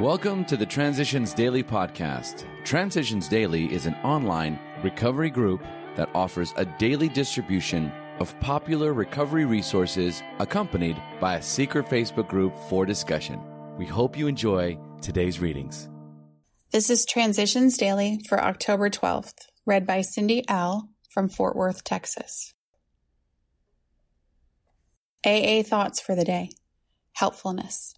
Welcome to the Transitions Daily podcast. Transitions Daily is an online recovery group that offers a daily distribution of popular recovery resources accompanied by a secret Facebook group for discussion. We hope you enjoy today's readings. This is Transitions Daily for October 12th, read by Cindy L. from Fort Worth, Texas. AA Thoughts for the Day Helpfulness.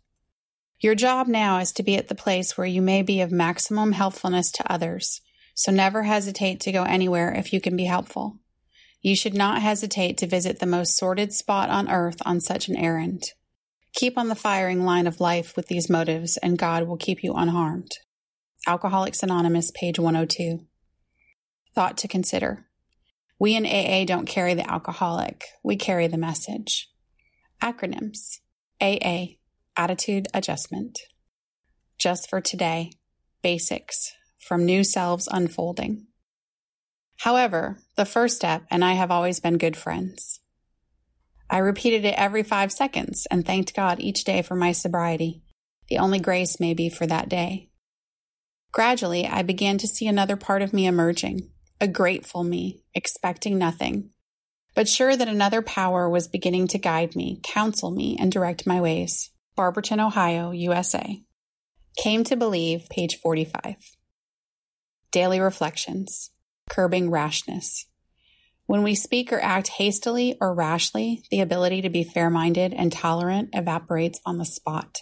Your job now is to be at the place where you may be of maximum helpfulness to others, so never hesitate to go anywhere if you can be helpful. You should not hesitate to visit the most sordid spot on earth on such an errand. Keep on the firing line of life with these motives, and God will keep you unharmed. Alcoholics Anonymous, page 102. Thought to consider. We in AA don't carry the alcoholic, we carry the message. Acronyms AA, Attitude Adjustment. Just for today, Basics from New Selves Unfolding. However, the first step, and I have always been good friends. I repeated it every five seconds and thanked God each day for my sobriety, the only grace maybe for that day. Gradually, I began to see another part of me emerging, a grateful me, expecting nothing, but sure that another power was beginning to guide me, counsel me, and direct my ways. Barberton, Ohio, USA. Came to believe, page 45. Daily Reflections Curbing Rashness. When we speak or act hastily or rashly, the ability to be fair minded and tolerant evaporates on the spot.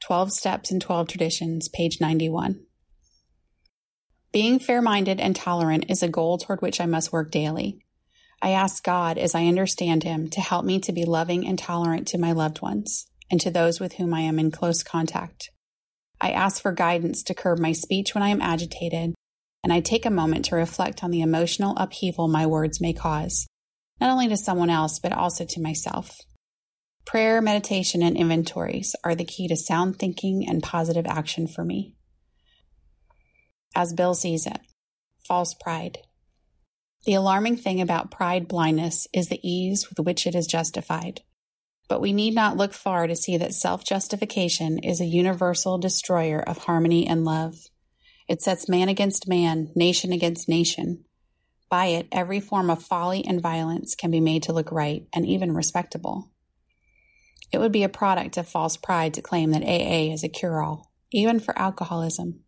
12 Steps and 12 Traditions, page 91. Being fair minded and tolerant is a goal toward which I must work daily. I ask God, as I understand Him, to help me to be loving and tolerant to my loved ones and to those with whom I am in close contact. I ask for guidance to curb my speech when I am agitated, and I take a moment to reflect on the emotional upheaval my words may cause, not only to someone else, but also to myself. Prayer, meditation, and inventories are the key to sound thinking and positive action for me. As Bill sees it, false pride. The alarming thing about pride blindness is the ease with which it is justified. But we need not look far to see that self justification is a universal destroyer of harmony and love. It sets man against man, nation against nation. By it, every form of folly and violence can be made to look right and even respectable. It would be a product of false pride to claim that AA is a cure all, even for alcoholism.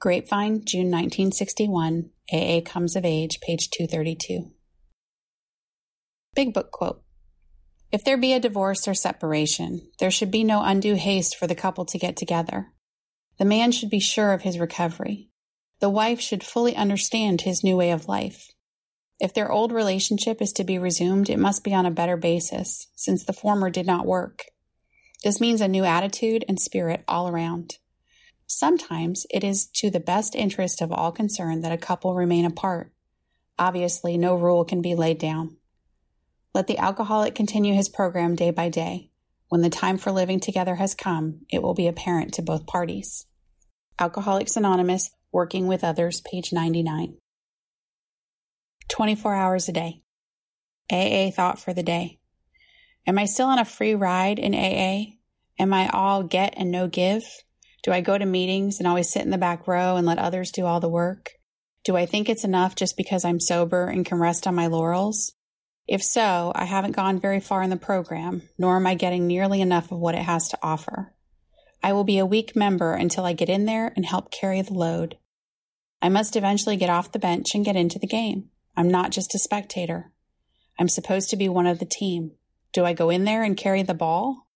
Grapevine, June 1961, AA Comes of Age, page 232. Big Book Quote If there be a divorce or separation, there should be no undue haste for the couple to get together. The man should be sure of his recovery. The wife should fully understand his new way of life. If their old relationship is to be resumed, it must be on a better basis, since the former did not work. This means a new attitude and spirit all around. Sometimes it is to the best interest of all concerned that a couple remain apart. Obviously, no rule can be laid down. Let the alcoholic continue his program day by day. When the time for living together has come, it will be apparent to both parties. Alcoholics Anonymous, Working with Others, page 99. 24 hours a day. AA thought for the day. Am I still on a free ride in AA? Am I all get and no give? Do I go to meetings and always sit in the back row and let others do all the work? Do I think it's enough just because I'm sober and can rest on my laurels? If so, I haven't gone very far in the program, nor am I getting nearly enough of what it has to offer. I will be a weak member until I get in there and help carry the load. I must eventually get off the bench and get into the game. I'm not just a spectator. I'm supposed to be one of the team. Do I go in there and carry the ball?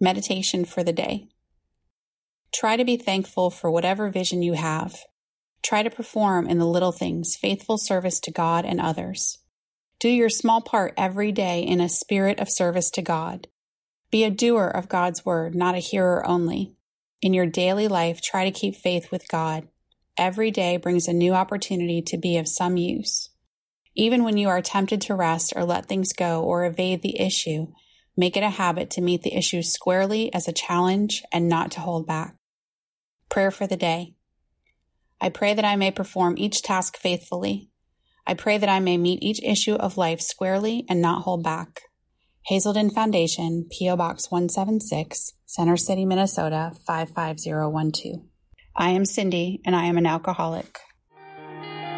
Meditation for the day. Try to be thankful for whatever vision you have. Try to perform in the little things faithful service to God and others. Do your small part every day in a spirit of service to God. Be a doer of God's word, not a hearer only. In your daily life, try to keep faith with God. Every day brings a new opportunity to be of some use. Even when you are tempted to rest or let things go or evade the issue, make it a habit to meet the issue squarely as a challenge and not to hold back. Prayer for the day. I pray that I may perform each task faithfully. I pray that I may meet each issue of life squarely and not hold back. Hazelden Foundation, P.O. Box 176, Center City, Minnesota 55012. I am Cindy, and I am an alcoholic.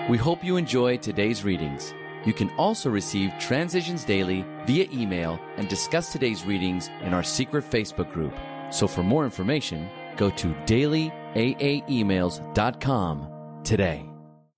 We hope you enjoyed today's readings. You can also receive Transitions Daily via email and discuss today's readings in our secret Facebook group. So for more information, go to dailyaaemails.com today.